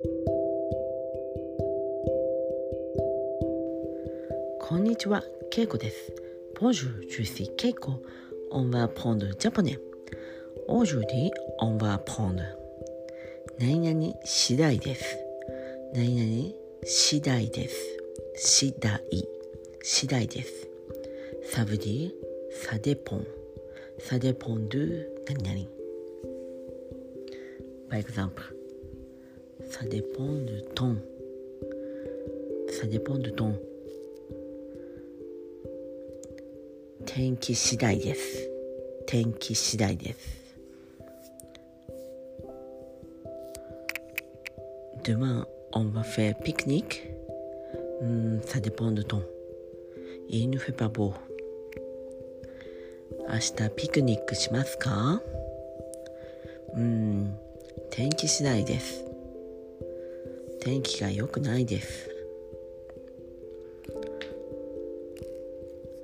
こんにちは、ケイコです。Bonjour, je suis Keiko. On va apprendre japonais. Aujourd'hui, on va apprendre 何々次第です。何々次第です。次第、次第です。Ça veut dire ça dépend. Ça dépend de 何々。Par exemple, ça dépend de ton. Ça dépend de ton. 天気次第です。天気次第です。Demain, on va faire pique-nique. Hmm, ça dépend de ton. Il ne fait pas beau. 明日ピクニックしますかうん、天気次第です。天気が良くないです。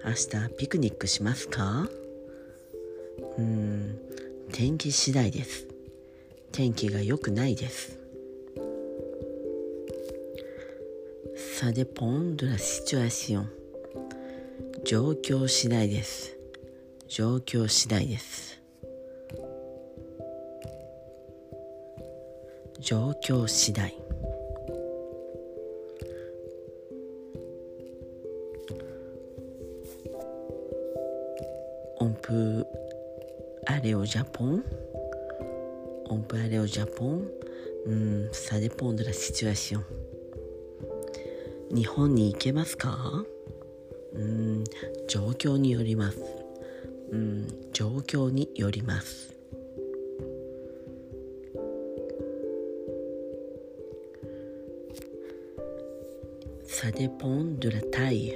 明日ピクニックしますか？うん、天気次第です。天気が良くないです。Ça dépend de la situation. 状況次第です。状況次第です。状況次第。On peut aller au Japon. On peut aller au Japon. Hmm, ça dépend de la situation. 日本に行けますかうん、状況によります。うん、状況によります。Ça dépend de la taille.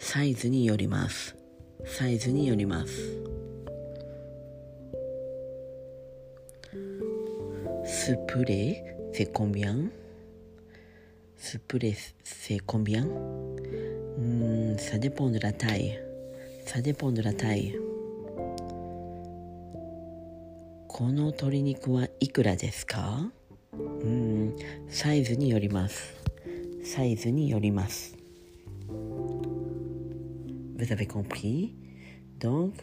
サイズによります。サイズによります。スプレーセコンビアン？スプレーセコンビアン？うんサデポンドラタイ。サデポンドラタイ。この鶏肉はいくらですか？うんサイズによります。サイズによります。Vous avez compris? Donc,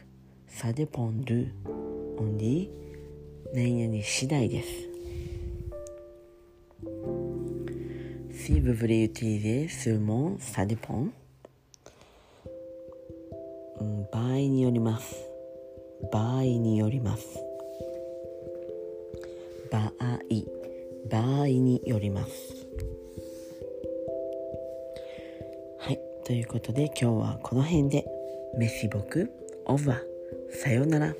ça dépend de. On dit 何々次第です。Si vous voulez utiliser ce mot, ça dépend. うん場合によります。場ということで今日はこの辺で。メシボク、オーバー、さようなら。